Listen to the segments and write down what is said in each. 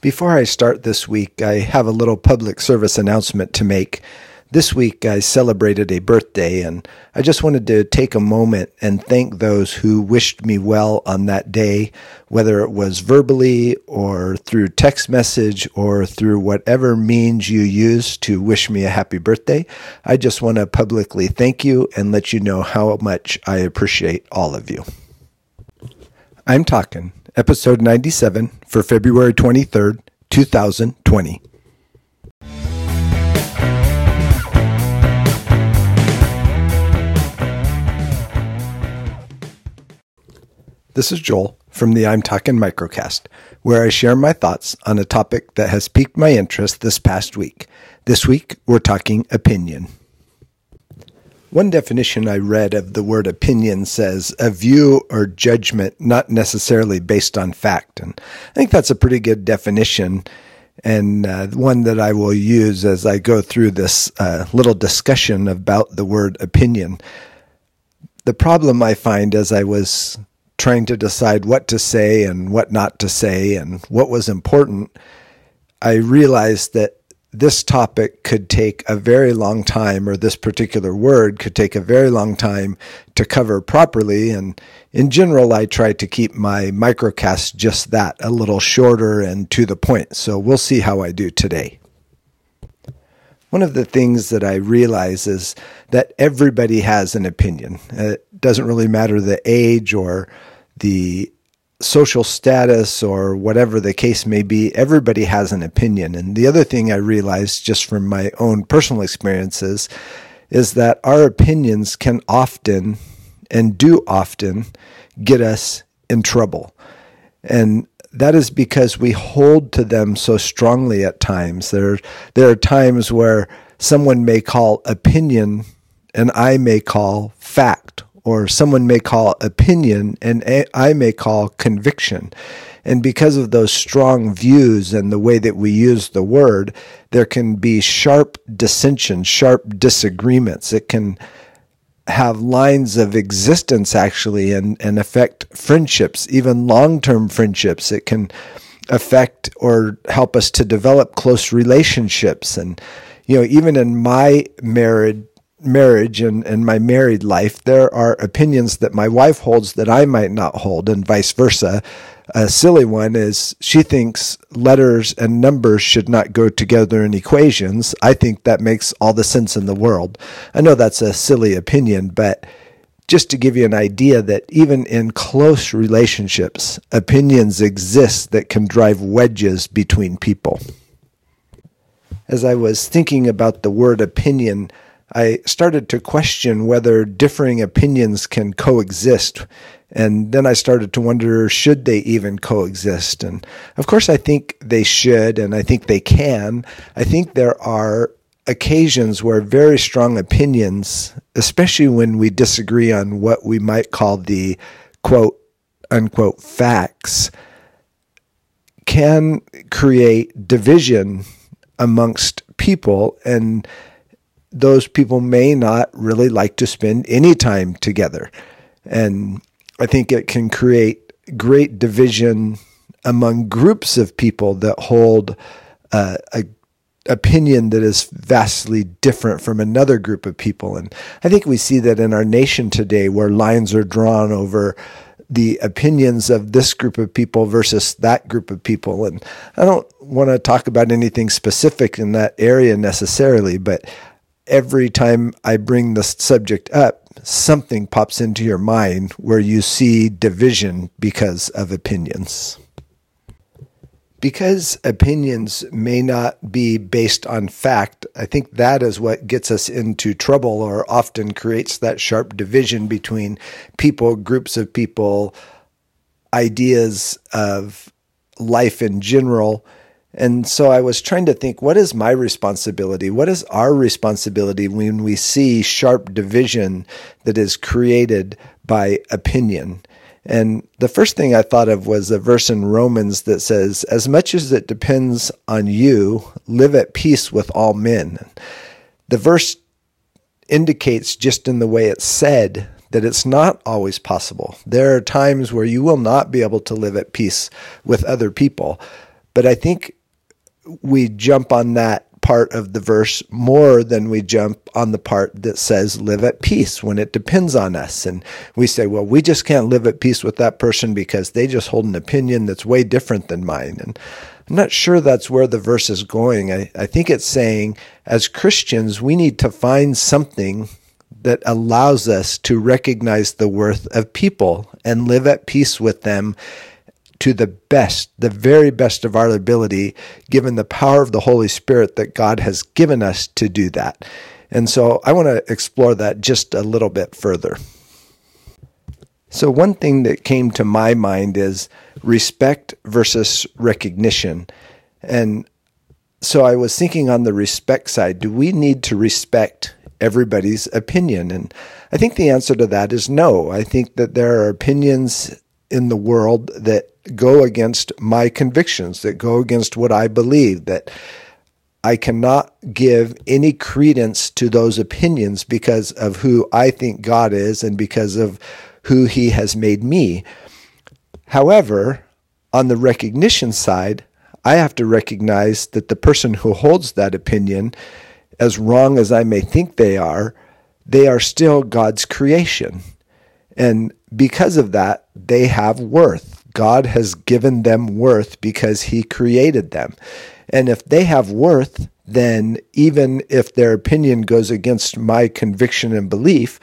Before I start this week, I have a little public service announcement to make. This week, I celebrated a birthday, and I just wanted to take a moment and thank those who wished me well on that day, whether it was verbally or through text message or through whatever means you use to wish me a happy birthday. I just want to publicly thank you and let you know how much I appreciate all of you. I'm talking episode 97 for February 23rd, 2020. This is Joel from the I'm Talking Microcast, where I share my thoughts on a topic that has piqued my interest this past week. This week, we're talking opinion. One definition I read of the word opinion says a view or judgment not necessarily based on fact. And I think that's a pretty good definition and uh, one that I will use as I go through this uh, little discussion about the word opinion. The problem I find as I was trying to decide what to say and what not to say and what was important, I realized that this topic could take a very long time, or this particular word could take a very long time to cover properly. And in general, I try to keep my microcast just that, a little shorter and to the point. So we'll see how I do today. One of the things that I realize is that everybody has an opinion. It doesn't really matter the age or the social status or whatever the case may be, everybody has an opinion. And the other thing I realized just from my own personal experiences is that our opinions can often and do often get us in trouble. And that is because we hold to them so strongly at times. There, there are times where someone may call opinion and I may call fact or someone may call opinion and I may call conviction. And because of those strong views and the way that we use the word, there can be sharp dissension, sharp disagreements. It can have lines of existence actually and, and affect friendships, even long term friendships. It can affect or help us to develop close relationships. And, you know, even in my marriage, marriage and, and my married life, there are opinions that my wife holds that I might not hold, and vice versa. A silly one is she thinks letters and numbers should not go together in equations. I think that makes all the sense in the world. I know that's a silly opinion, but just to give you an idea that even in close relationships, opinions exist that can drive wedges between people. As I was thinking about the word opinion, I started to question whether differing opinions can coexist. And then I started to wonder should they even coexist? And of course, I think they should, and I think they can. I think there are occasions where very strong opinions, especially when we disagree on what we might call the quote unquote facts, can create division amongst people and those people may not really like to spend any time together. And I think it can create great division among groups of people that hold uh, a opinion that is vastly different from another group of people. And I think we see that in our nation today, where lines are drawn over the opinions of this group of people versus that group of people. And I don't want to talk about anything specific in that area necessarily, but every time I bring the subject up, something pops into your mind where you see division because of opinions. Because opinions may not be based on fact, I think that is what gets us into trouble or often creates that sharp division between people, groups of people, ideas of life in general and so I was trying to think what is my responsibility? What is our responsibility when we see sharp division that is created by opinion? And the first thing I thought of was a verse in Romans that says, As much as it depends on you, live at peace with all men. The verse indicates just in the way it's said that it's not always possible. There are times where you will not be able to live at peace with other people. But I think we jump on that part of the verse more than we jump on the part that says live at peace when it depends on us. And we say, well, we just can't live at peace with that person because they just hold an opinion that's way different than mine. And I'm not sure that's where the verse is going. I, I think it's saying, as Christians, we need to find something that allows us to recognize the worth of people and live at peace with them to the best, the very best of our ability, given the power of the Holy Spirit that God has given us to do that. And so I want to explore that just a little bit further. So, one thing that came to my mind is respect versus recognition. And so I was thinking on the respect side do we need to respect everybody's opinion? And I think the answer to that is no. I think that there are opinions in the world that go against my convictions, that go against what I believe, that I cannot give any credence to those opinions because of who I think God is and because of who He has made me. However, on the recognition side, I have to recognize that the person who holds that opinion, as wrong as I may think they are, they are still God's creation. And because of that, they have worth. God has given them worth because He created them. And if they have worth, then even if their opinion goes against my conviction and belief,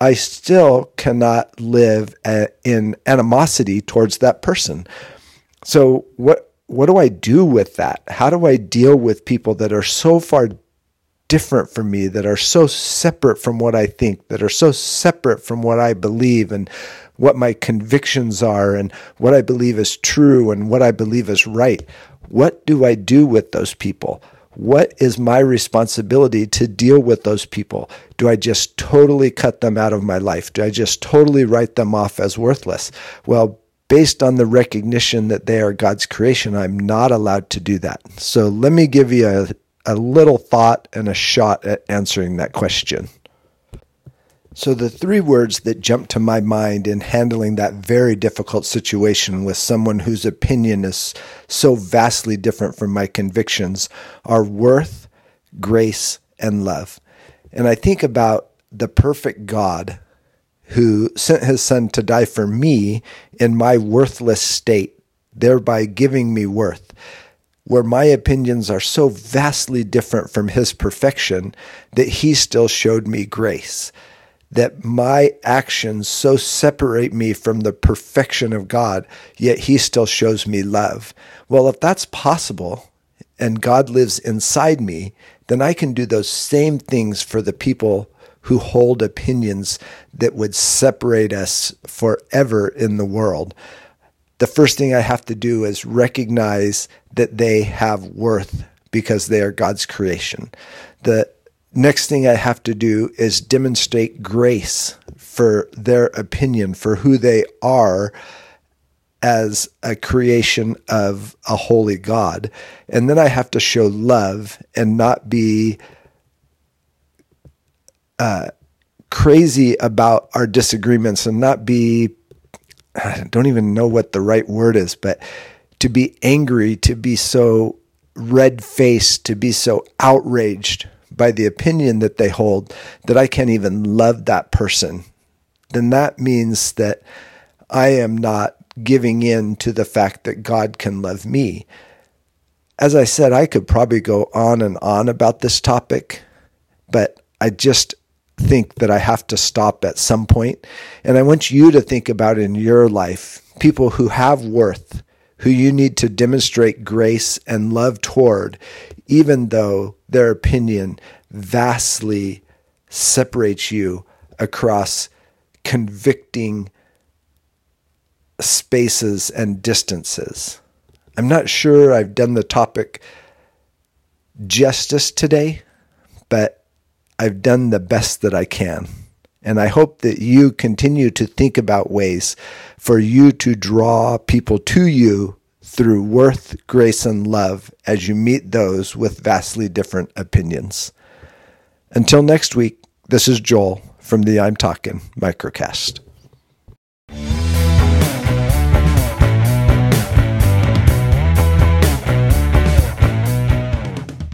I still cannot live in animosity towards that person. So what what do I do with that? How do I deal with people that are so far different from me, that are so separate from what I think, that are so separate from what I believe and what my convictions are and what I believe is true and what I believe is right? What do I do with those people? What is my responsibility to deal with those people? Do I just totally cut them out of my life? Do I just totally write them off as worthless? Well, based on the recognition that they are God's creation, I'm not allowed to do that. So let me give you a, a little thought and a shot at answering that question. So, the three words that jump to my mind in handling that very difficult situation with someone whose opinion is so vastly different from my convictions are worth, grace, and love. And I think about the perfect God who sent his son to die for me in my worthless state, thereby giving me worth. Where my opinions are so vastly different from his perfection that he still showed me grace that my actions so separate me from the perfection of God, yet He still shows me love. Well, if that's possible and God lives inside me, then I can do those same things for the people who hold opinions that would separate us forever in the world. The first thing I have to do is recognize that they have worth because they are God's creation. The next thing I have to do is demonstrate grace for their opinion, for who they are as a creation of a holy God. And then I have to show love and not be uh, crazy about our disagreements and not be, I don't even know what the right word is, but to be angry, to be so red faced, to be so outraged by the opinion that they hold that I can't even love that person, then that means that I am not giving in to the fact that God can love me. As I said, I could probably go on and on about this topic, but I just think that I have to stop at some point. And I want you to think about in your life people who have worth, who you need to demonstrate grace and love toward, even though their opinion vastly separates you across convicting spaces and distances. I'm not sure I've done the topic justice today, but I've done the best that I can. And I hope that you continue to think about ways for you to draw people to you through worth, grace, and love as you meet those with vastly different opinions. Until next week, this is Joel from the I'm Talking Microcast.